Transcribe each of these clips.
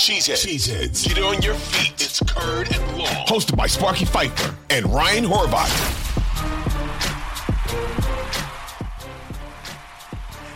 Cheeseheads. Cheeseheads. Get on your feet. It's Curd and Long. Hosted by Sparky Fifer and Ryan Horvat.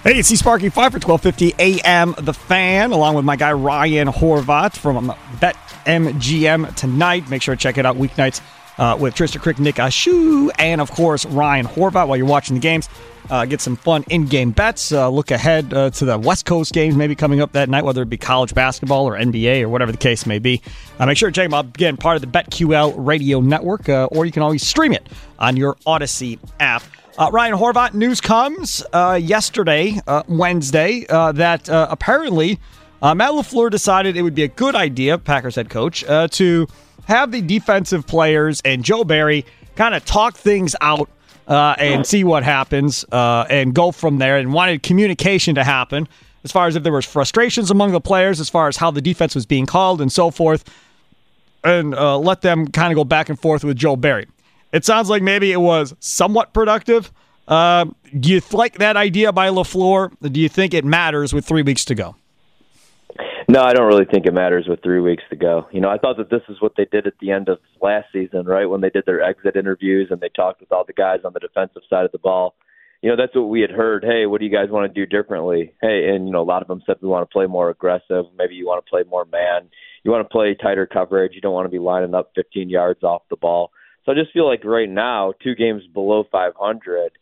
Hey, it's C Sparky Fifer, 1250 AM The Fan, along with my guy Ryan Horvat from BetMGM tonight. Make sure to check it out weeknights uh, with Trista Crick, Nick Ashu, and of course Ryan Horvat while you're watching the games. Uh, get some fun in-game bets. Uh, look ahead uh, to the West Coast games maybe coming up that night, whether it be college basketball or NBA or whatever the case may be. Uh, make sure to check them out. Again, part of the BetQL Radio Network, uh, or you can always stream it on your Audacy app. Uh, Ryan Horvat, news comes yesterday, Wednesday, that apparently Matt LaFleur decided it would be a good idea, Packers head coach, to have the defensive players and Joe Barry kind of talk things out uh, and see what happens uh, and go from there and wanted communication to happen as far as if there was frustrations among the players, as far as how the defense was being called and so forth, and uh, let them kind of go back and forth with Joe Barry. It sounds like maybe it was somewhat productive. Uh, do you like that idea by LaFleur? Do you think it matters with three weeks to go? No, I don't really think it matters with three weeks to go. You know, I thought that this is what they did at the end of last season, right? When they did their exit interviews and they talked with all the guys on the defensive side of the ball. You know, that's what we had heard. Hey, what do you guys want to do differently? Hey, and, you know, a lot of them said we want to play more aggressive. Maybe you want to play more man. You want to play tighter coverage. You don't want to be lining up 15 yards off the ball. So I just feel like right now, two games below 500,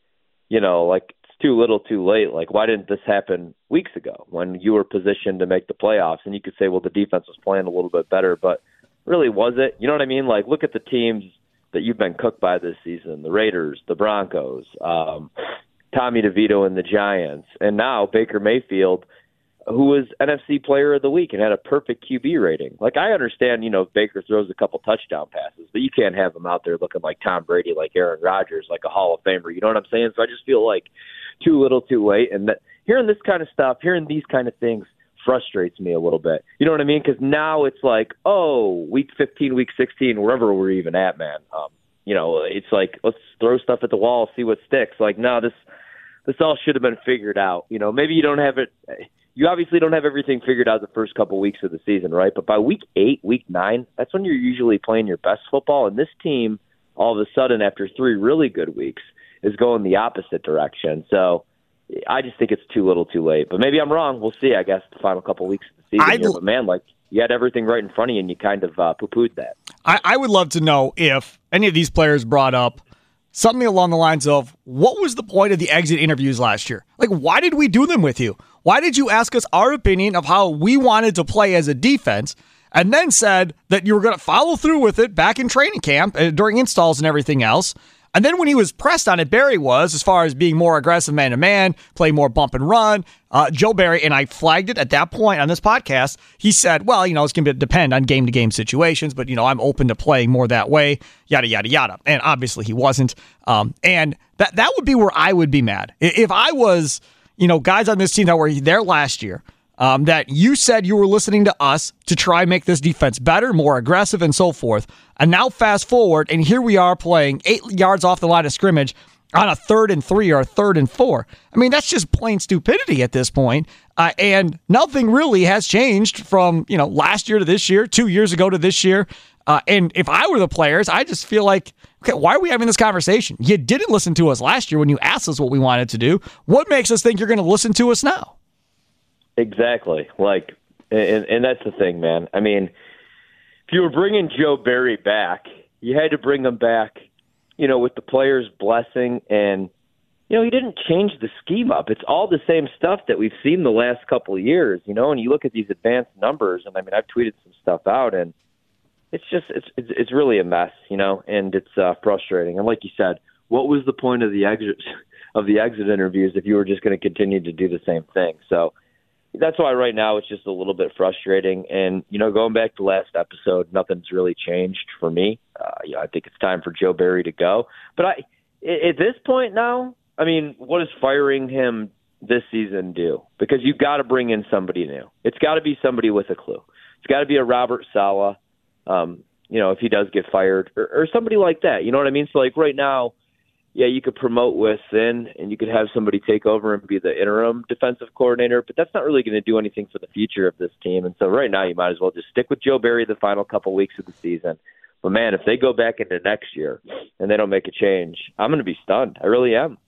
you know, like too little, too late. Like, why didn't this happen weeks ago when you were positioned to make the playoffs? And you could say, well, the defense was playing a little bit better, but really, was it? You know what I mean? Like, look at the teams that you've been cooked by this season: the Raiders, the Broncos, um, Tommy DeVito, and the Giants, and now Baker Mayfield who was NFC Player of the Week and had a perfect QB rating. Like I understand, you know, Baker throws a couple touchdown passes, but you can't have him out there looking like Tom Brady, like Aaron Rodgers, like a Hall of Famer. You know what I'm saying? So I just feel like too little, too late, and that hearing this kind of stuff, hearing these kind of things frustrates me a little bit. You know what I mean? Because now it's like, oh, week 15, week 16, wherever we're even at, man. Um, you know, it's like let's throw stuff at the wall, see what sticks. Like, no, this this all should have been figured out. You know, maybe you don't have it you obviously don't have everything figured out the first couple weeks of the season, right? But by week eight, week nine, that's when you're usually playing your best football. And this team, all of a sudden, after three really good weeks, is going the opposite direction. So I just think it's too little, too late. But maybe I'm wrong. We'll see. I guess the final couple weeks of the season. Here. But man, like you had everything right in front of you, and you kind of uh, poo-pooed that. I, I would love to know if any of these players brought up something along the lines of what was the point of the exit interviews last year? Like, why did we do them with you? Why did you ask us our opinion of how we wanted to play as a defense and then said that you were going to follow through with it back in training camp uh, during installs and everything else? And then when he was pressed on it, Barry was, as far as being more aggressive man to man, play more bump and run. Uh, Joe Barry, and I flagged it at that point on this podcast, he said, well, you know, it's going to depend on game to game situations, but, you know, I'm open to playing more that way, yada, yada, yada. And obviously he wasn't. Um, and that, that would be where I would be mad. If I was, you know, guys on this team that were there last year, um, that you said you were listening to us to try make this defense better, more aggressive, and so forth. And now fast forward, and here we are playing eight yards off the line of scrimmage on a third and three or a third and four. I mean, that's just plain stupidity at this point. Uh, and nothing really has changed from you know last year to this year, two years ago to this year. Uh, and if I were the players, I just feel like, okay, why are we having this conversation? You didn't listen to us last year when you asked us what we wanted to do. What makes us think you're going to listen to us now? Exactly. Like, and, and that's the thing, man. I mean, if you were bringing Joe Barry back, you had to bring him back, you know, with the players' blessing. And, you know, he didn't change the scheme up. It's all the same stuff that we've seen the last couple of years, you know, and you look at these advanced numbers. And I mean, I've tweeted some stuff out, and it's just, it's, it's, it's really a mess, you know, and it's uh, frustrating. And like you said, what was the point of the exit? Of the exit interviews, if you were just going to continue to do the same thing, so that's why right now it's just a little bit frustrating. And you know, going back to last episode, nothing's really changed for me. Uh, you know, I think it's time for Joe Barry to go. But I, at this point now, I mean, what does firing him this season do? Because you've got to bring in somebody new. It's got to be somebody with a clue. It's got to be a Robert Saleh. Um, you know, if he does get fired, or, or somebody like that. You know what I mean? So like right now yeah, you could promote within and you could have somebody take over and be the interim defensive coordinator, but that's not really going to do anything for the future of this team. And so right now, you might as well just stick with Joe Barry the final couple weeks of the season. But man, if they go back into next year and they don't make a change, I'm going to be stunned. I really am.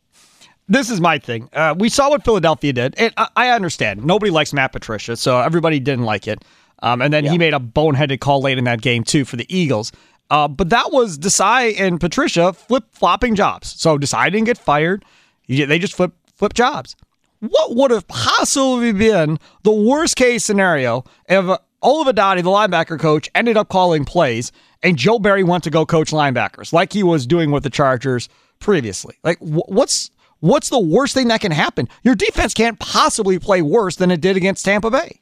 This is my thing. Uh, we saw what Philadelphia did. And I, I understand. Nobody likes Matt Patricia, so everybody didn't like it. Um, and then yeah. he made a boneheaded call late in that game, too, for the Eagles. Uh, but that was Desai and Patricia flip flopping jobs. So Desai didn't get fired. They just flip flip jobs. What would have possibly been the worst case scenario if Olivedati, the linebacker coach, ended up calling plays and Joe Barry went to go coach linebackers like he was doing with the Chargers previously? Like, what's what's the worst thing that can happen? Your defense can't possibly play worse than it did against Tampa Bay.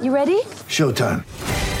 You ready? Showtime.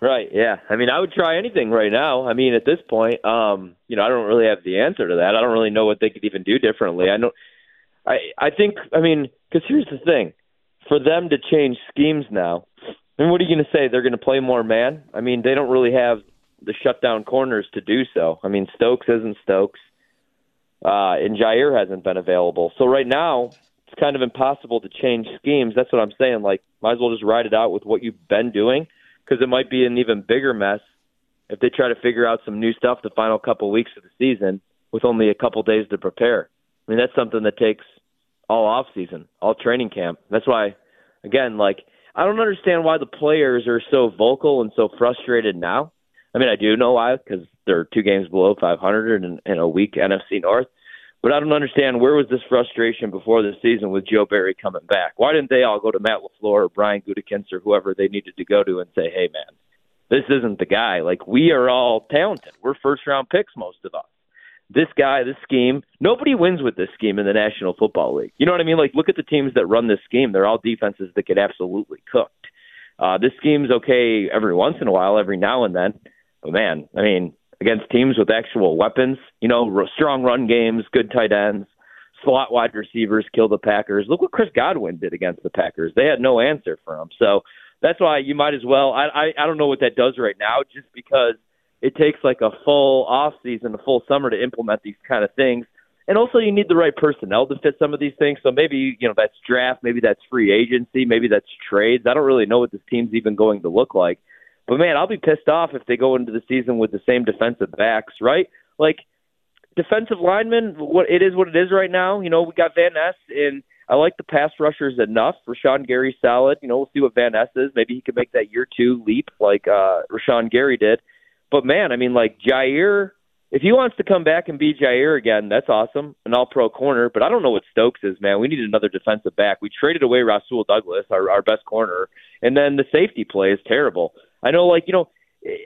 Right. Yeah. I mean, I would try anything right now. I mean, at this point, um, you know, I don't really have the answer to that. I don't really know what they could even do differently. I know. I I think. I mean, because here's the thing: for them to change schemes now, mean, what are you going to say? They're going to play more man? I mean, they don't really have the shutdown corners to do so. I mean, Stokes isn't Stokes, uh, and Jaire hasn't been available. So right now, it's kind of impossible to change schemes. That's what I'm saying. Like, might as well just ride it out with what you've been doing because it might be an even bigger mess if they try to figure out some new stuff the final couple weeks of the season with only a couple days to prepare. I mean, that's something that takes all off season, all training camp. That's why, again, like I don't understand why the players are so vocal and so frustrated now. I mean, I do know why because they're two games below 500 in, in a weak NFC North. But I don't understand where was this frustration before the season with Joe Barry coming back? Why didn't they all go to Matt LaFleur or Brian Gutekunst or whoever they needed to go to and say, "Hey, man, this isn't the guy. Like we are all talented. We're first round picks, most of us. This guy, this scheme, nobody wins with this scheme in the National Football League. You know what I mean? Like look at the teams that run this scheme. They're all defenses that get absolutely cooked. Uh, this scheme's okay every once in a while, every now and then. But man, I mean, against teams with actual weapons. You know, strong run games, good tight ends, slot wide receivers kill the Packers. Look what Chris Godwin did against the Packers. They had no answer for him. So that's why you might as well. I I, I don't know what that does right now, just because it takes like a full off season, a full summer to implement these kind of things. And also, you need the right personnel to fit some of these things. So maybe you know that's draft, maybe that's free agency, maybe that's trades. I don't really know what this team's even going to look like. But man, I'll be pissed off if they go into the season with the same defensive backs, right? Like defensive linemen, what it is what it is right now. You know, we got Van Ness, and I like the pass rushers enough. Rashan Gary solid. You know, we'll see what Van Ness is. Maybe he can make that year two leap like uh, Rashan Gary did. But man, I mean, like Jaire, if he wants to come back and be Jaire again, that's awesome, an All-Pro corner. But I don't know what Stokes is, man. We need another defensive back. We traded away Rasul Douglas, our, our best corner, and then the safety play is terrible. I know, like you know,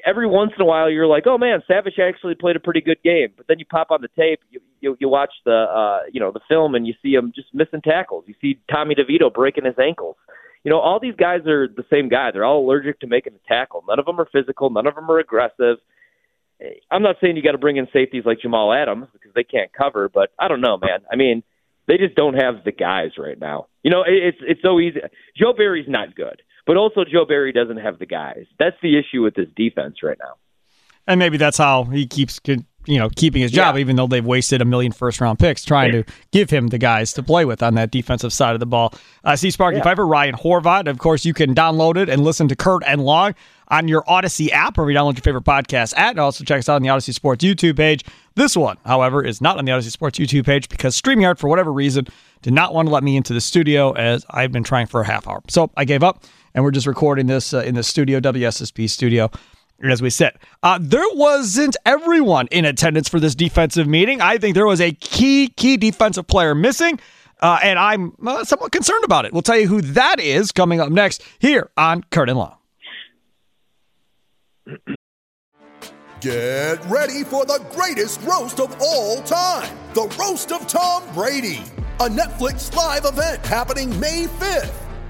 every once in a while you're like, oh man, Savage actually played a pretty good game. But then you pop on the tape, you you, you watch the uh, you know the film, and you see him just missing tackles. You see Tommy DeVito breaking his ankles. You know, all these guys are the same guy. They're all allergic to making a tackle. None of them are physical. None of them are aggressive. I'm not saying you got to bring in safeties like Jamal Adams because they can't cover, but I don't know, man. I mean, they just don't have the guys right now. You know, it's it's so easy. Joe Barry's not good. But also, Joe Barry doesn't have the guys. That's the issue with this defense right now. And maybe that's how he keeps, you know, keeping his job, yeah. even though they've wasted a million first round picks trying to give him the guys to play with on that defensive side of the ball. Uh, see Sparky yeah. Fifer, Ryan Horvat. Of course, you can download it and listen to Curd and Long on your Audacy app, or you download your favorite podcast at. And also check us out on the Audacy Sports YouTube page. This one, however, is not on the Audacy Sports YouTube page because StreamYard, for whatever reason, did not want to let me into the studio as I've been trying for a half hour. So I gave up and we're just recording this uh, in the studio, WSSP studio. As we said, uh, there wasn't everyone in attendance for this defensive meeting. I think there was a key, key defensive player missing, uh, and I'm uh, somewhat concerned about it. We'll tell you who that is coming up next here on Curd and Long. Get ready for the greatest roast of all time the Roast of Tom Brady, a Netflix live event happening May 5th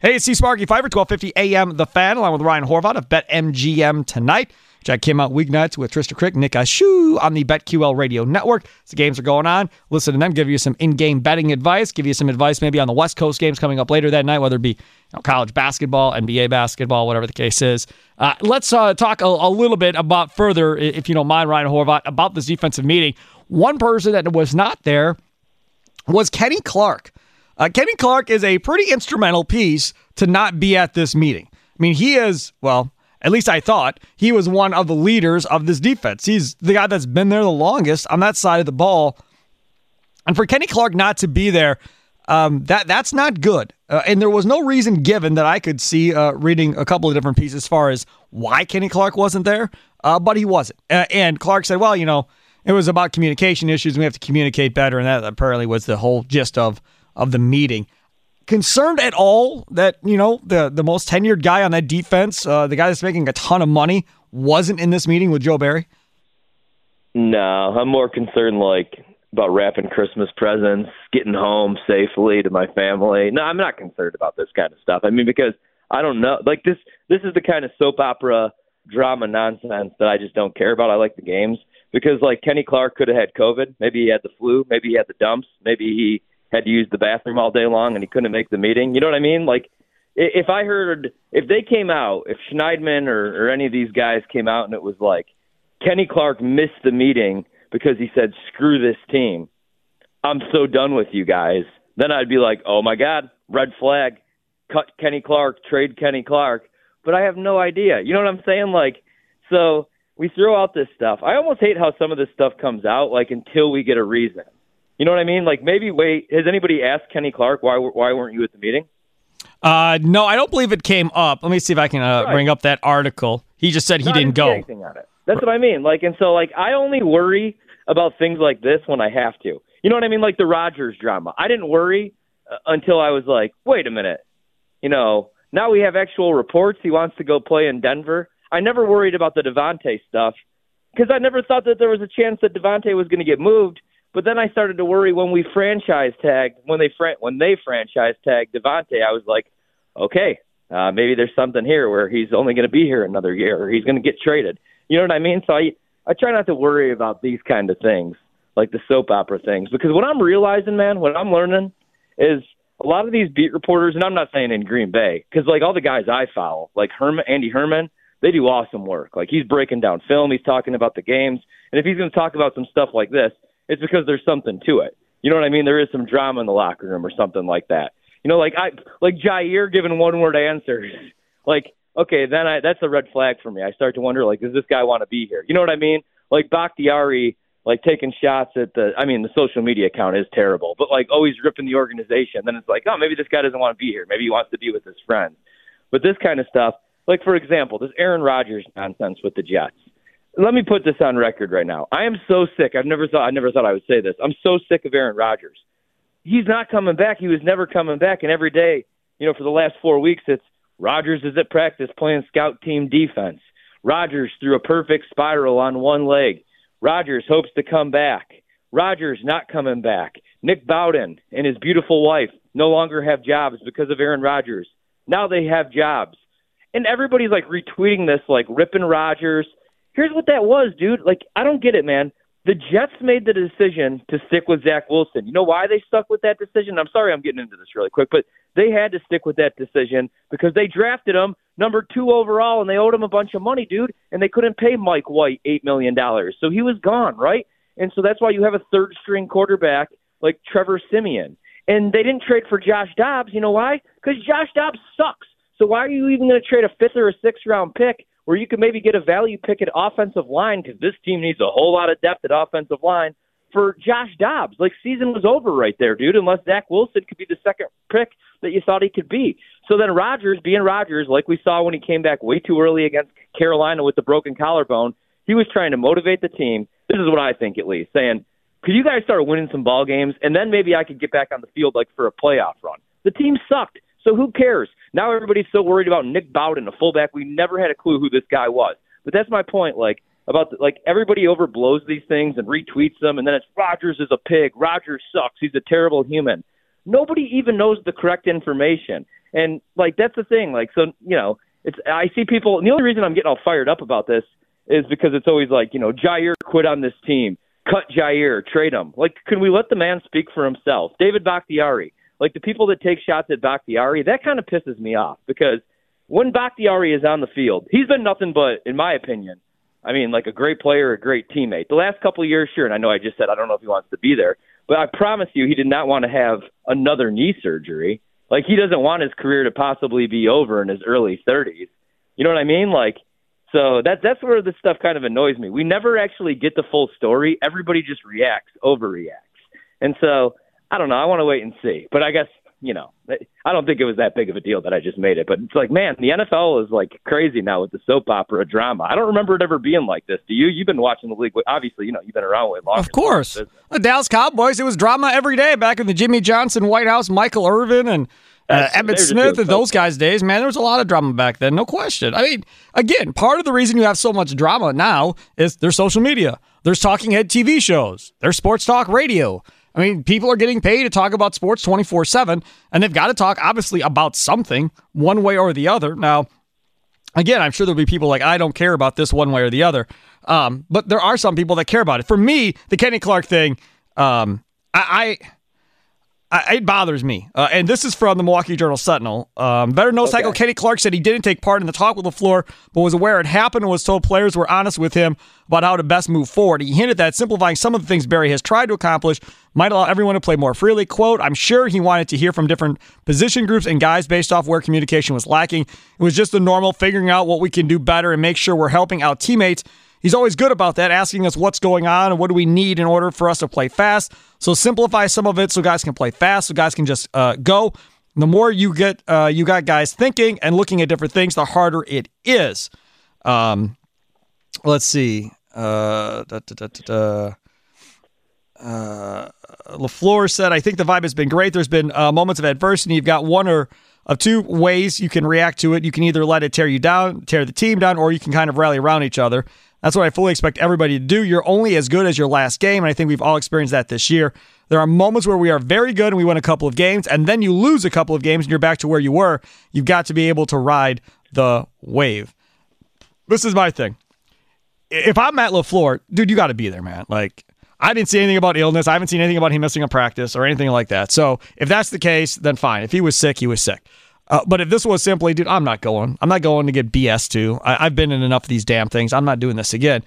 Hey, it's C Sparky Fifer, 1250 AM The Fan, along with Ryan Horvat of BetMGM tonight. Jack him out weeknights with Trista Crick, Nick Ashu on the BetQL radio network. As the games are going on, listen to them, give you some in-game betting advice, give you some advice maybe on the West Coast games coming up later that night, whether it be you know, college basketball, NBA basketball, whatever the case is. Uh, let's uh, talk a, a, little bit about further, if you don't mind, Ryan Horvat, about this defensive meeting. One person that was not there was Kenny Clark. Uh, Kenny Clark is a pretty instrumental piece to not be at this meeting. I mean, he is, well, at least I thought, he was one of the leaders of this defense. He's the guy that's been there the longest on that side of the ball. And for Kenny Clark not to be there, um, that that's not good. Uh, and there was no reason given that I could see uh, reading a couple of different pieces as far as why Kenny Clark wasn't there, uh, but he wasn't. Uh, and Clark said, well, you know, it was about communication issues. We have to communicate better. And that apparently was the whole gist of of the meeting. Concerned at all that you know the the most tenured guy on that defense, uh, the guy that's making a ton of money, wasn't in this meeting with Joe Barry? No, I'm more concerned like about wrapping Christmas presents, getting home safely to my family. No, I'm not concerned about this kind of stuff. I mean, because I don't know, like this. This is the kind of soap opera drama nonsense that I just don't care about. I like the games because like Kenny Clark could have had COVID, maybe he had the flu, maybe he had the dumps, maybe he had to use the bathroom all day long and he couldn't make the meeting. You know what I mean? Like if I heard if they came out, if Schneidman or, or any of these guys came out and it was like Kenny Clark missed the meeting because he said screw this team. I'm so done with you guys. Then I'd be like, "Oh my god, red flag. Cut Kenny Clark, trade Kenny Clark." But I have no idea. You know what I'm saying? Like so we throw out this stuff. I almost hate how some of this stuff comes out like until we get a reason. You know what I mean? Like maybe wait. Has anybody asked Kenny Clark why why weren't you at the meeting? Uh, no, I don't believe it came up. Let me see if I can uh, right. bring up that article. He just said he didn't go. Anything on it. That's what I mean. Like, and so like I only worry about things like this when I have to. You know what I mean? Like the Rodgers drama. I didn't worry uh, until I was like, wait a minute, you know, now we have actual reports he wants to go play in Denver. I never worried about the Davante stuff because I never thought that there was a chance that Davante was going to get moved. But then I started to worry when we franchise tagged when they fran- when they franchise tagged Davante. I was like, okay, uh, maybe there's something here where he's only going to be here another year, or he's going to get traded. You know what I mean? So I I try not to worry about these kind of things, like the soap opera things, because what I'm realizing, man, what I'm learning is a lot of these beat reporters, and I'm not saying in Green Bay, because like all the guys I follow, like Herman, Andy Herman, they do awesome work. Like he's breaking down film, he's talking about the games, and if he's going to talk about some stuff like this, it's because there's something to it. You know what I mean? There is some drama in the locker room or something like that. You know, like I like Jaire giving one word answers. Like, okay, then I that's a red flag for me. I start to wonder, like, does this guy want to be here? You know what I mean? Like Bakhtiari, like taking shots at the. I mean, the social media account is terrible, but like always ripping the organization. Then it's like, oh, maybe this guy doesn't want to be here. Maybe he wants to be with his friends. But this kind of stuff, like for example, this Aaron Rodgers nonsense with the Jets. Let me put this on record right now. I am so sick. I've never thought I never thought I would say this. I'm so sick of Aaron Rodgers. He's not coming back. He was never coming back. And every day, you know, for the last four weeks, it's Rodgers is at practice playing scout team defense. Rodgers threw a perfect spiral on one leg. Rodgers hopes to come back. Rodgers not coming back. Nick Bawden and his beautiful wife no longer have jobs because of Aaron Rodgers. Now they have jobs. And everybody's like retweeting this, like ripping Rodgers. Here's what that was, dude. Like, I don't get it, man. The Jets made the decision to stick with Zach Wilson. You know why they stuck with that decision? I'm sorry I'm getting into this really quick, but they had to stick with that decision because they drafted him number two overall and they owed him a bunch of money, dude, and they couldn't pay Mike White $8 million. So he was gone, right? And so that's why you have a third string quarterback like Trevor Siemian. And they didn't trade for Josh Dobbs. You know why? Because Josh Dobbs sucks. So why are you even going to trade a fifth or a sixth round pick where you could maybe get a value pick at offensive line because this team needs a whole lot of depth at offensive line for Josh Dobbs? Like season was over right there, dude. Unless Zach Wilson could be the second pick that you thought he could be. So then Rodgers, being Rodgers, like we saw when he came back way too early against Carolina with the broken collarbone, he was trying to motivate the team. This is what I think, at least, saying, "Could you guys start winning some ball games, and then maybe I could get back on the field like for a playoff run?" The team sucked. So who cares? Now everybody's so worried about Nick Bawden, a fullback. We never had a clue who this guy was. But that's my point. Like about the, like everybody overblows these things and retweets them, and then it's Rodgers is a pig. Rodgers sucks. He's a terrible human. Nobody even knows the correct information, and like that's the thing. Like so, you know, it's I see people. And the only reason I'm getting all fired up about this is because it's always like you know Jaire quit on this team. Cut Jaire, trade him. Like, can we let the man speak for himself? David Bakhtiari like the people that take shots at Bakhtiari, that kind of pisses me off because when Bakhtiari is on the field, he's been nothing but, in my opinion, I mean, like a great player, a great teammate. The last couple of years, sure, and I know I just said I don't know if he wants to be there, but I promise you, he did not want to have another knee surgery. Like he doesn't want his career to possibly be over in his early 30s. You know what I mean? Like, so that that's where this stuff kind of annoys me. We never actually get the full story. Everybody just reacts, overreacts, and so I don't know. I want to wait and see. But I guess you know, I don't think it was that big of a deal that I just made it. But it's like, man, the NFL is like crazy now with the soap opera drama. I don't remember it ever being like this. Do you? You've been watching the league. Obviously, you know, you've been around way longer. Of course, the Dallas Cowboys. It was drama every day back in the Jimmy Johnson White House, Michael Irvin and. Uh, Emmitt Smith and those guys' days, man, there was a lot of drama back then, no question. I mean, again, part of the reason you have so much drama now is there's social media, there's talking head TV shows, there's sports talk radio. I mean, people are getting paid to talk about sports 24 7, and they've got to talk, obviously, about something one way or the other. Now, again, I'm sure there'll be people like, I don't care about this one way or the other. Um, but there are some people that care about it. For me, the Kenny Clark thing, um, I, I I, it bothers me. Uh, and this is from the Milwaukee Journal Sentinel. Um, veteran nose tackle Kenny Clark said he didn't take part in the talk with LaFleur, but was aware it happened and was told players were honest with him about how to best move forward. He hinted that simplifying some of the things Barry has tried to accomplish might allow everyone to play more freely. Quote, I'm sure he wanted to hear from different position groups and guys based off where communication was lacking. It was just the normal figuring out what we can do better and make sure we're helping out teammates He's always good about that, asking us what's going on and what do we need in order for us to play fast. So simplify some of it so guys can play fast, so guys can just uh, go. The more you get, uh, you got guys thinking and looking at different things, the harder it is. Um, let's see. Uh, da, da, da, Uh, LaFleur said, I think the vibe has been great. There's been uh, moments of adversity. You've got one or of two ways you can react to it. You can either let it tear you down, tear the team down, or you can kind of rally around each other. That's what I fully expect everybody to do. You're only as good as your last game, and I think we've all experienced that this year. There are moments where we are very good and we win a couple of games, and then you lose a couple of games and you're back to where you were. You've got to be able to ride the wave. This is my thing. If I'm Matt LaFleur, dude, you got to be there, man. Like, I didn't see anything about illness. I haven't seen anything about him missing a practice or anything like that. So if that's the case, then fine. If he was sick, he was sick. Uh, but if this was simply, dude, I'm not going. I'm not going to get BS to. I, I've been in enough of these damn things. I'm not doing this again.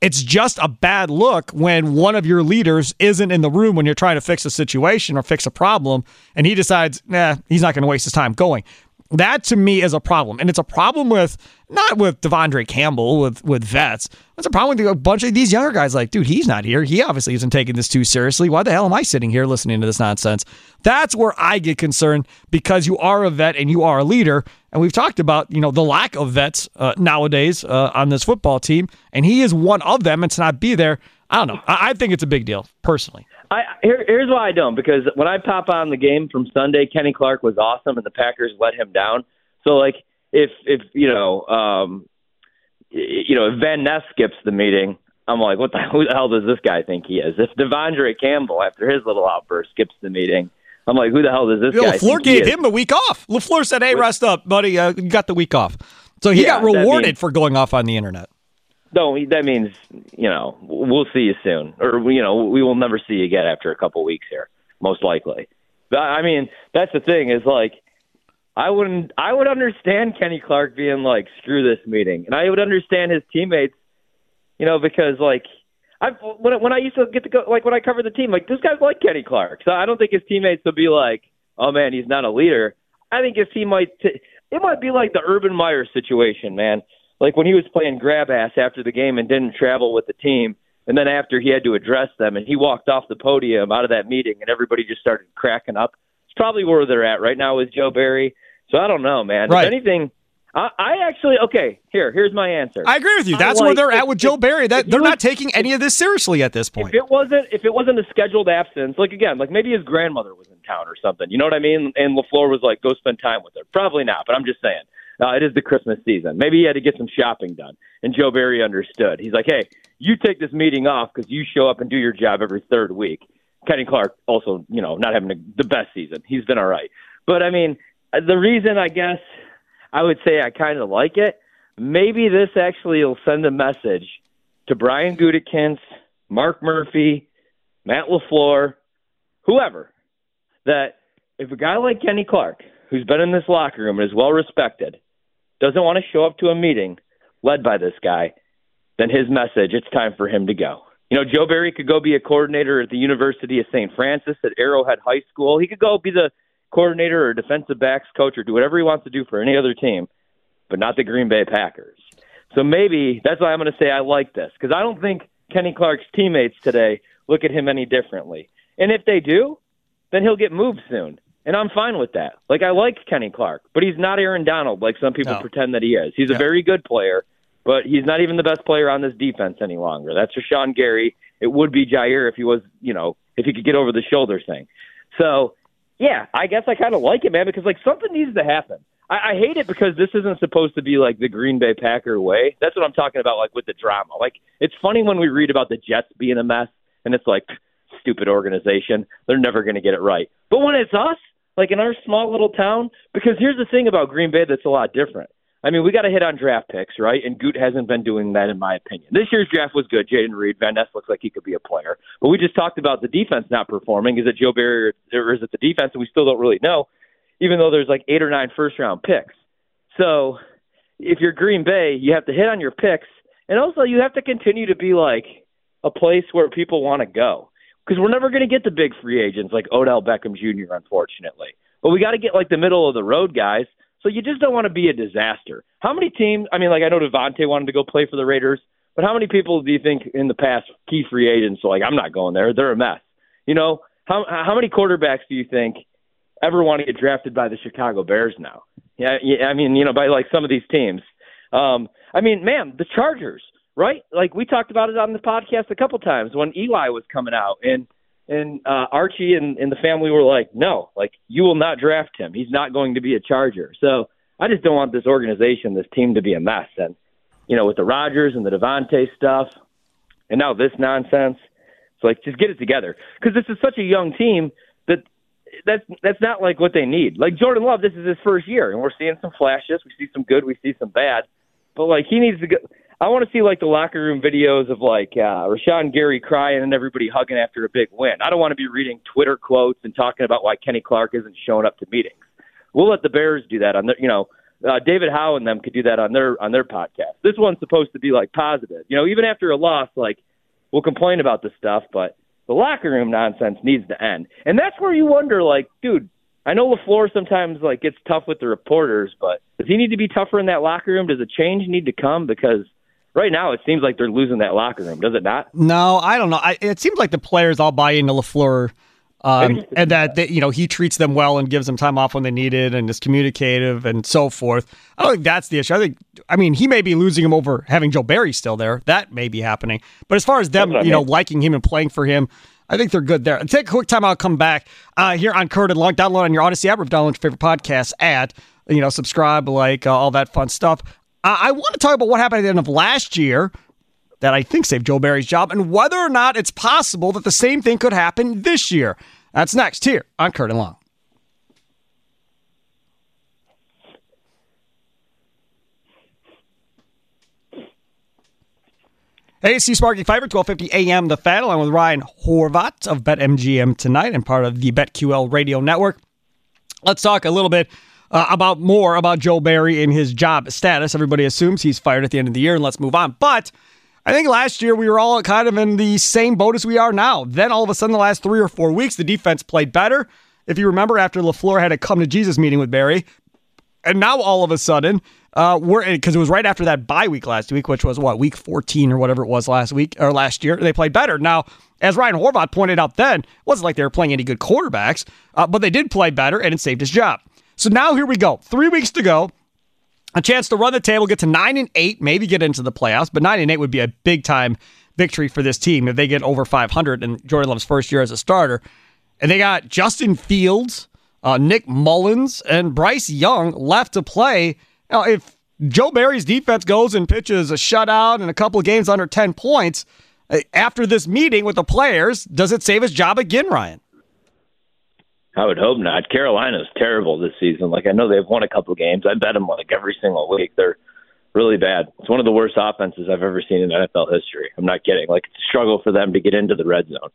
It's just a bad look when one of your leaders isn't in the room when you're trying to fix a situation or fix a problem, and he decides, nah, he's not going to waste his time going. That to me is a problem, and it's a problem with not with De'Vondre Campbell with with vets. It's a problem with a bunch of these younger guys. Like, dude, he's not here. He obviously isn't taking this too seriously. Why the hell am I sitting here listening to this nonsense? That's where I get concerned because you are a vet and you are a leader, and we've talked about you know the lack of vets uh, nowadays uh, on this football team, and he is one of them. And to not be there, I don't know. I, I think it's a big deal personally. I here, here's why I don't because when I pop on the game from Sunday, Kenny Clark was awesome and the Packers let him down. So like if if you know um you know if Van Ness skips the meeting, I'm like, what the who the hell does this guy think he is? If De'Vondre Campbell after his little outburst skips the meeting, I'm like, who the hell does this Yo, guy? LaFleur gave him the week off. LaFleur said, "Hey, rest up, buddy. Uh, you got the week off." So he Yeah, got rewarded means- for going off on the internet. No, that means you know we'll see you soon, or you know we will never see you again after a couple weeks here, most likely. But I mean, that's the thing is like I wouldn't I would understand Kenny Clark being like screw this meeting, and I would understand his teammates, you know, because like I when when I used to get to go like when I covered the team, like this guy's like Kenny Clark, so I don't think his teammates would be like, oh man, he's not a leader. I think his team might t- it might be like the Urban Meyer situation, man like when he was playing grab ass after the game and didn't travel with the team, and then after he had to address them and he walked off the podium out of that meeting and everybody just started cracking up. It's probably where they're at right now with Joe Barry. So I don't know, man. Right. If anything, I, I actually okay. Here, here's my answer. I agree with you. That's where they're at if- with Joe Barry. That if they're you not taking any of this seriously at this point. If it wasn't if it wasn't a scheduled absence, like again, like maybe his grandmother was in town or something. You know what I mean? And Lafleur was like, "Go spend time with her." Probably not, but I'm just saying. Uh, it is the Christmas season. Maybe he had to get some shopping done, and Joe Barry understood. He's like, "Hey, you take this meeting off because you show up and do your job every third week." Kenny Clark also, you know, not having the best season. He's been all right, but I mean, the reason I guess I would say I kind of like it. Maybe this actually will send a message to Brian Gutekunst, Mark Murphy, Matt LaFleur, whoever, that if a guy like Kenny Clark, who's been in this locker room and is well respected, doesn't want to show up to a meeting led by this guy, then his message, it's time for him to go. You know, Joe Barry could go be a coordinator at the University of St. Francis at Arrowhead High School. He could go be the coordinator or defensive backs coach or do whatever he wants to do for any other team, but not the Green Bay Packers. So maybe that's why I'm going to say I like this because I don't think Kenny Clark's teammates today look at him any differently. And if they do, then he'll get moved soon. And I'm fine with that. Like I like Kenny Clark, but he's not Aaron Donald like some people No. pretend that he is. He's a very good player, but he's not even the best player on this defense any longer. That's Rashan Gary. It would be Jaire if he was, you know, if he could get over the shoulder thing. So, yeah, I guess I kind of like it, man, because like something needs to happen. I, I hate it because this isn't supposed to be like the Green Bay Packer way. That's what I'm talking about, like with the drama. Like it's funny when we read about the Jets being a mess, and it's like stupid organization. They're never going to get it right. But when it's us, like in our small little town, because here's the thing about Green Bay that's a lot different. I mean, we got to hit on draft picks, right? And Goot hasn't been doing that, in my opinion. This year's draft was good. Jayden Reed, Van Ness looks like he could be a player. But we just talked about the defense not performing. Is it Joe Barry or is it the defense? And we still don't really know, even though there's like eight or nine first round picks. So if you're Green Bay, you have to hit on your picks, and also you have to continue to be like a place where people want to go. Because we're never going to get the big free agents like Odell Beckham Jr. Unfortunately, but we got to get like the middle of the road guys. So you just don't want to be a disaster. How many teams? I mean, like I know Davante wanted to go play for the Raiders, but how many people do you think in the past key free agents are like I'm not going there? They're a mess. You know how how many quarterbacks do you think ever want to get drafted by the Chicago Bears now? Yeah, yeah I mean, you know, by like some of these teams. Um, I mean, man, the Chargers. Right? Like we talked about it on the podcast a couple times when Eli was coming out, and and uh, Archie and, and the family were like, no, like you will not draft him. He's not going to be a Charger. So I just don't want this organization, this team, to be a mess. And you know, with the Rodgers and the Davante stuff, and now this nonsense. it's like, just get it together because this is such a young team that that's that's not like what they need. Like Jordan Love, this is his first year, and we're seeing some flashes. We see some good, we see some bad, but like he needs to go. I want to see like the locker room videos of like uh, Rashan Gary crying and everybody hugging after a big win. I don't want to be reading Twitter quotes and talking about why Kenny Clark isn't showing up to meetings. We'll let the Bears do that on their, you know, uh, David Howe and them could do that on their on their podcast. This one's supposed to be like positive, you know. Even after a loss, like we'll complain about this stuff, but the locker room nonsense needs to end. And that's where you wonder, like, dude, I know LaFleur sometimes like gets tough with the reporters, but does he need to be tougher in that locker room? Does a change need to come? Because right now it seems like they're losing that locker room, does it not? No, I don't know. I, it seems like the players all buy into LaFleur. Um, and that they, you know he treats them well and gives them time off when they need it and is communicative and so forth. I don't think that's the issue. I think I mean he may be losing him over having Joe Barry still there. That may be happening. But as far as them, you know, liking him and playing for him, I think they're good there. Take a quick time. I'll come back uh, here on Curd and Long. Download on your Audacy app or download your favorite podcast at you know subscribe, like uh, all that fun stuff. Uh, I want to talk about what happened at the end of last year that I think saved Joe Barry's job and whether or not it's possible that the same thing could happen this year. That's next here on Curd and Long. Hey, C Sparky Fifer, 1250 AM The Fan, along with Ryan Horvat of BetMGM tonight and part of the BetQL radio network. Let's talk a little bit uh, about more about Joe Barry and his job status. Everybody assumes he's fired at the end of the year, and let's move on. But I think last year we were all kind of in the same boat as we are now. Then all of a sudden, the last three or four weeks, the defense played better. If you remember, after LaFleur had a come to Jesus meeting with Barry, and now all of a sudden, uh, we're because it was right after that bye week last week, which was what week 14 or whatever it was last week or last year. They played better. Now, as Ryan Horvat pointed out, then it wasn't like they were playing any good quarterbacks, uh, but they did play better, and it saved his job. So now here we go. Three weeks to go. A chance to run the table, get to nine and eight, maybe get into the playoffs. But nine and eight would be a big time victory for this team if they get over 500 in Jordan Love's first year as a starter. And they got Justin Fields, uh, Nick Mullens, and Bryce Young left to play. Now, if Joe Barry's defense goes and pitches a shutout and a couple of games under 10 points uh, after this meeting with the players, does it save his job again, Ryan? I would hope not. Carolina's terrible this season. Like I know they've won a couple games. I bet them like every single week. They're really bad. It's one of the worst offenses I've ever seen in NFL history. I'm not kidding. Like it's a struggle for them to get into the red zone.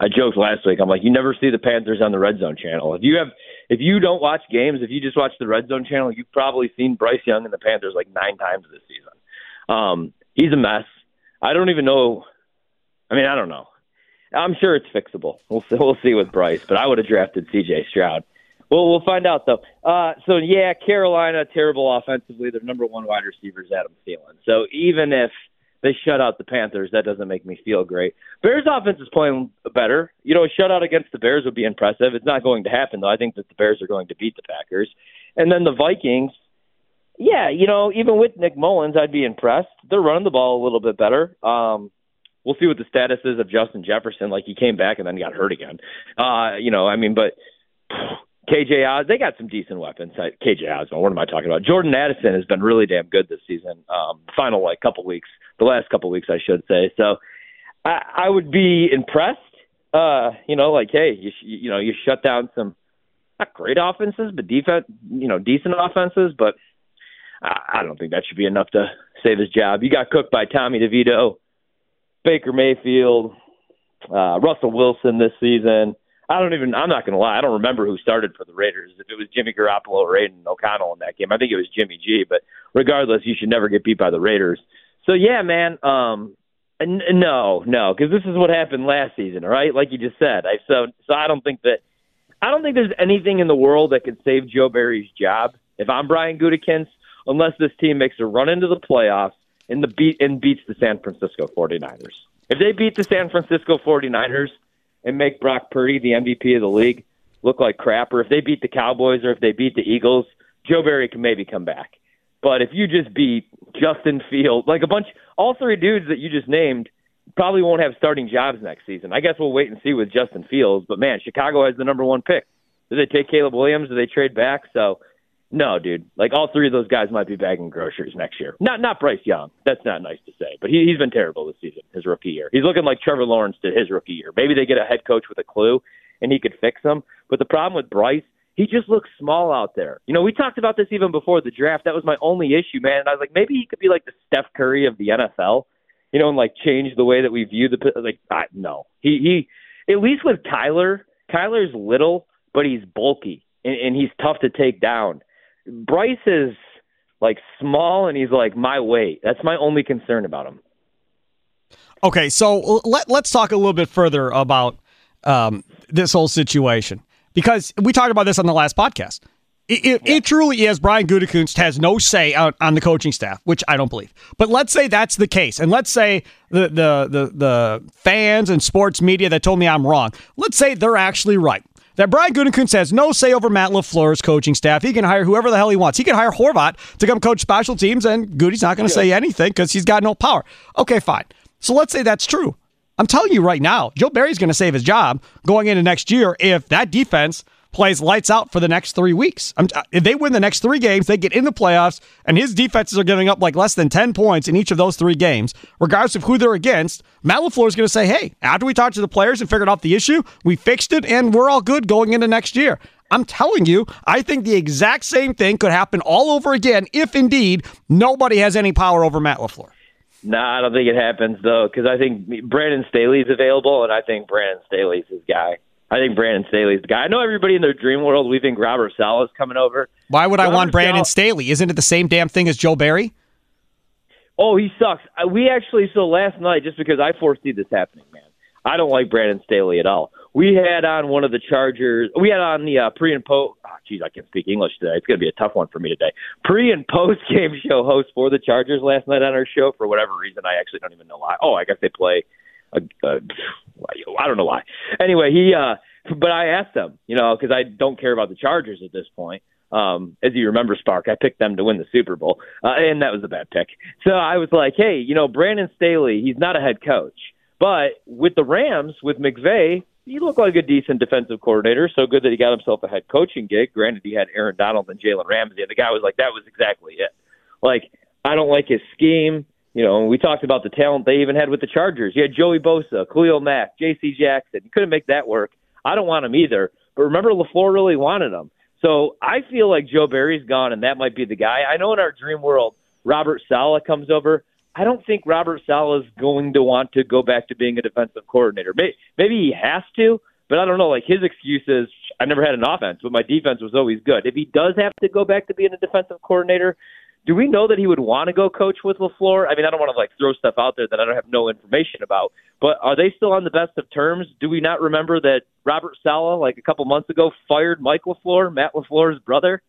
I joked last week. I'm like, you never see the Panthers on the red zone channel. If you have, if you don't watch games, if you just watch the red zone channel, you've probably seen Bryce Young and the Panthers like nine times this season. Um, he's a mess. I don't even know. I mean, I don't know. I'm sure it's fixable. We'll see, we'll see with Bryce, but I would have drafted C.J. Stroud. Well, we'll find out though. Uh, so yeah, Carolina terrible offensively. Their number one wide receiver is Adam Thielen. So even if they shut out the Panthers, that doesn't make me feel great. Bears offense is playing better. You know, a shutout against the Bears would be impressive. It's not going to happen though. I think that the Bears are going to beat the Packers, and then the Vikings. Yeah, you know, even with Nick Mullens, I'd be impressed. They're running the ball a little bit better. Um, we'll see what the status is of Justin Jefferson. Like he came back and then got hurt again. Uh, you know, I mean, but KJ Oz, they got some decent weapons. KJ Osborn, what am I talking about? Jordan Addison has been really damn good this season. Um, final like couple weeks, the last couple weeks, I should say. So I, I would be impressed. Uh, you know, like hey, you you know, you shut down some not great offenses, but defense, you know, decent offenses, but I don't think that should be enough to save his job. You got cooked by Tommy DeVito Baker Mayfield, uh, Russell Wilson this season. I don't even. I'm not going to lie. I don't remember who started for the Raiders. If it was Jimmy Garoppolo or Aidan O'Connell in that game, I think it was Jimmy G. But regardless, you should never get beat by the Raiders. So yeah, man. Um, n- no, no, because this is what happened last season, right? Like you just said. I so so I don't think that. I don't think there's anything in the world that could save Joe Barry's job if I'm Brian Gutekunst, unless this team makes a run into the playoffs and the beat and beats the San Francisco 49ers. If they beat the San Francisco 49ers and make Brock Purdy the MVP of the league look like crap, or if they beat the Cowboys or if they beat the Eagles, Joe Barry can maybe come back. But if you just beat Justin Field, like a bunch, all three dudes that you just named probably won't have starting jobs next season. I guess we'll wait and see with Justin Fields. But man, Chicago has the number one pick. Do they take Caleb Williams? Do they trade back? So, no, dude. Like all three of those guys might be bagging groceries next year. Not not Bryce Young. That's not nice to say, but he, he's been terrible this season. His rookie year. He's looking like Trevor Lawrence did his rookie year. Maybe they get a head coach with a clue, and he could fix them. But the problem with Bryce he just looks small out there. You know, we talked about this even before the draft. That was my only issue, man. And I was like, maybe he could be like the Steph Curry of the NFL, you know, and like change the way that we view the like. I, no, he he. At least with Kyler, Kyler's little, but he's bulky and, and he's tough to take down. Bryce is like small and he's like my weight. That's my only concern about him. Okay, so let let's talk a little bit further about um, this whole situation because we talked about this on the last podcast. It, it, yeah. it truly is Brian Gutekunst has no say on, on, the coaching staff, which I don't believe. But let's say that's the case, and let's say the, the the the fans and sports media that told me I'm wrong. Let's say they're actually right. That Brian Gutekunst has no say over Matt LaFleur's coaching staff. He can hire whoever the hell he wants. He can hire Horvat to come coach special teams, and Goody's not going to yeah. say anything because he's got no power. Okay, fine. So let's say that's true. I'm telling you right now, Joe Barry's going to save his job going into next year if that defense plays lights out for the next three weeks. I'm, uh, if they win the next three games, they get in the playoffs, and his defenses are giving up like less than 10 points in each of those three games, regardless of who they're against. Matt LaFleur is going to say, hey, after we talked to the players and figured out the issue, we fixed it, and we're all good going into next year. I'm telling you, I think the exact same thing could happen all over again if indeed nobody has any power over Matt LaFleur. No, nah, I don't think it happens though, because I think Brandon Staley's available, and I think Brandon Staley's his guy. I think Brandon Staley's the guy. I know everybody in their dream world. We think Robert Saleh's coming over. Why would Robert I want Brandon Staley? Isn't it the same damn thing as Joe Barry? Oh, he sucks. We actually so last night, just because I foresee this happening, man. I don't like Brandon Staley at all. We had on one of the Chargers. We had on the uh, pre and post. Oh, geez, I can't speak English today. It's going to be a tough one for me today. Pre and post game show host for the Chargers last night on our show for whatever reason. I actually don't even know why. Oh, I guess they play. A, a, I don't know why. Anyway, he. uh But I asked them, you know, because I don't care about the Chargers at this point. Um, as you remember, Spark, I picked them to win the Super Bowl, uh, and that was a bad pick. So I was like, hey, you know, Brandon Staley, he's not a head coach. But with the Rams, with McVay, he looked like a decent defensive coordinator. So good that he got himself a head coaching gig. Granted, he had Aaron Donald and Jalen Ramsey, and the guy was like, that was exactly it. Like, I don't like his scheme. You know, we talked about the talent they even had with the Chargers. You had Joey Bosa, Khalil Mack, J.C. Jackson. You couldn't make that work. I don't want him either. But remember, LaFleur really wanted him. So I feel like Joe Barry's gone, and that might be the guy. I know in our dream world, Robert Saleh comes over. I don't think Robert Saleh is going to want to go back to being a defensive coordinator. Maybe he has to, but I don't know. Like his excuse is, I never had an offense, but my defense was always good. If he does have to go back to being a defensive coordinator, do we know that he would want to go coach with LaFleur? I mean, I don't want to like throw stuff out there that I don't have no information about. But are they still on the best of terms? Do we not remember that Robert Saleh, like a couple months ago, fired Mike LaFleur, Matt LaFleur's brother?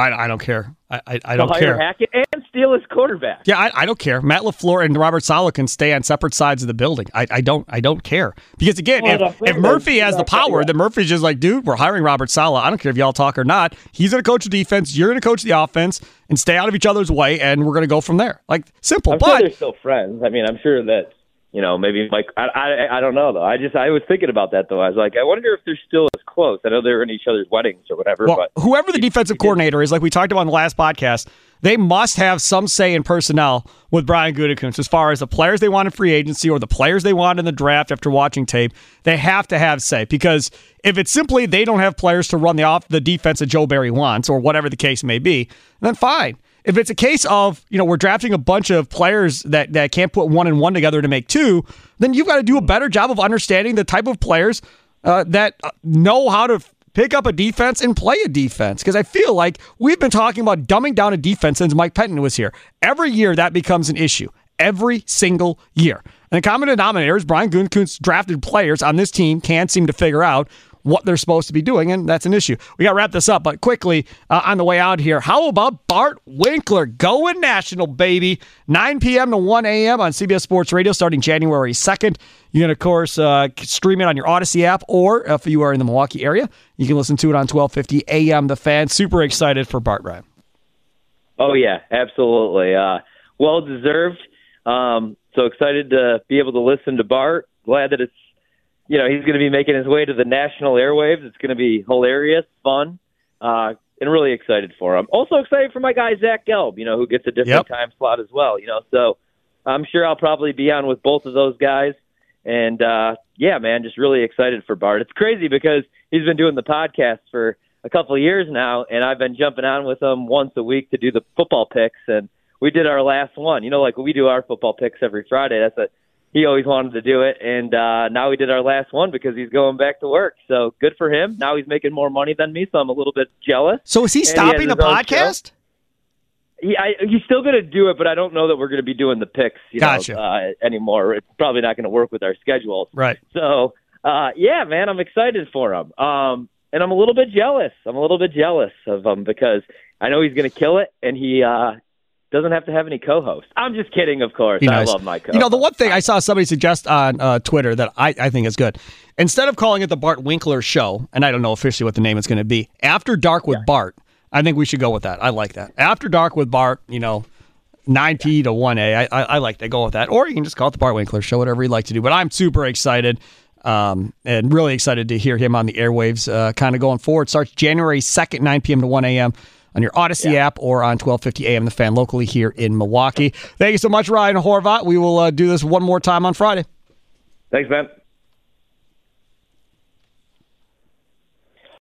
I, I don't care. I, I, I don't care. Hackett and steal his quarterback. Yeah, I, I don't care. Matt LaFleur and Robert Saleh can stay on separate sides of the building. I, I don't I don't care because again, well, if, if Murphy has the power, then Murphy's just like, dude, we're hiring Robert Saleh. I don't care if y'all talk or not. He's going to coach the defense. You're going to coach the offense, and stay out of each other's way, and we're going to go from there. Like simple. I'm but sure they're still friends. I mean, I'm sure that you know, maybe Mike. I, I I don't know though. I just I was thinking about that though. I was like, I wonder if they're still as close. I know they're in each other's weddings or whatever. Well, but whoever the defensive coordinator is, like we talked about in the last podcast, they must have some say in personnel with Brian Gutekunst as far as the players they want in free agency or the players they want in the draft. After watching tape, they have to have say because if it's simply they don't have players to run the off the defense that Joe Barry wants or whatever the case may be, then fine. If it's a case of, you know, we're drafting a bunch of players that, that can't put one and one together to make two, then you've got to do a better job of understanding the type of players uh, that uh, know how to pick up a defense and play a defense. Because I feel like we've been talking about dumbing down a defense since Mike Pettine was here. Every year that becomes an issue. Every single year. And the common denominator is Brian Gutekunst drafted players on this team can't seem to figure out what they're supposed to be doing, and that's an issue. We got to wrap this up, but quickly uh, on the way out here, how about Bart Winkler going national, baby? 9 p.m. to 1 a.m. on CBS Sports Radio starting January 2nd. You can, of course, uh, stream it on your Audacy app, or if you are in the Milwaukee area, you can listen to it on 1250 a.m. The Fan. Super excited for Bart Ryan. Oh, yeah, absolutely. Uh, well deserved. Um, so excited to be able to listen to Bart. Glad that it's you know he's going to be making his way to the national airwaves. It's going to be hilarious, fun, uh, and really excited for him. Also excited for my guy Zach Gelb. You know who gets a different Yep. time slot as well. You know, so I'm sure I'll probably be on with both of those guys. And uh, yeah, man, just really excited for Bart. It's crazy because he's been doing the podcast for a couple of years now, and I've been jumping on with him once a week to do the football picks. And we did our last one. You know, like we do our football picks every Friday. That's what he always wanted to do it, and uh, now we did our last one because he's going back to work. So good for him. Now he's making more money than me, so I'm a little bit jealous. So is he stopping the his show. podcast? He, I, he's still going to do it, but I don't know that we're going to be doing the picks you Gotcha. know, uh, anymore. It's probably not going to work with our schedules. Right. So, uh, yeah, man, I'm excited for him. Um, and I'm a little bit jealous. I'm a little bit jealous of him because I know he's going to kill it, and he uh, doesn't have to have any co-hosts. I'm just kidding, of course. Be I nice. love my co. You know, the one thing I saw somebody suggest on uh, Twitter that I, I think is good. Instead of calling it the Bart Winkler Show, and I don't know officially what the name is going to be, After Dark with Bart, I think we should go with that. I like that. After Dark with Bart, you know, 9P to 1A. I, I, I like to go with that. Or you can just call it the Bart Winkler Show, whatever you'd like to do. But I'm super excited um, and really excited to hear him on the airwaves uh, kind of going forward. Starts January 2nd, 9 p.m. to 1 a.m. on your Audacy app or on 1250 a.m. The Fan locally here in Milwaukee. Thank you so much, Ryan Horvat. We will uh, do this one more time on Friday. Thanks, man.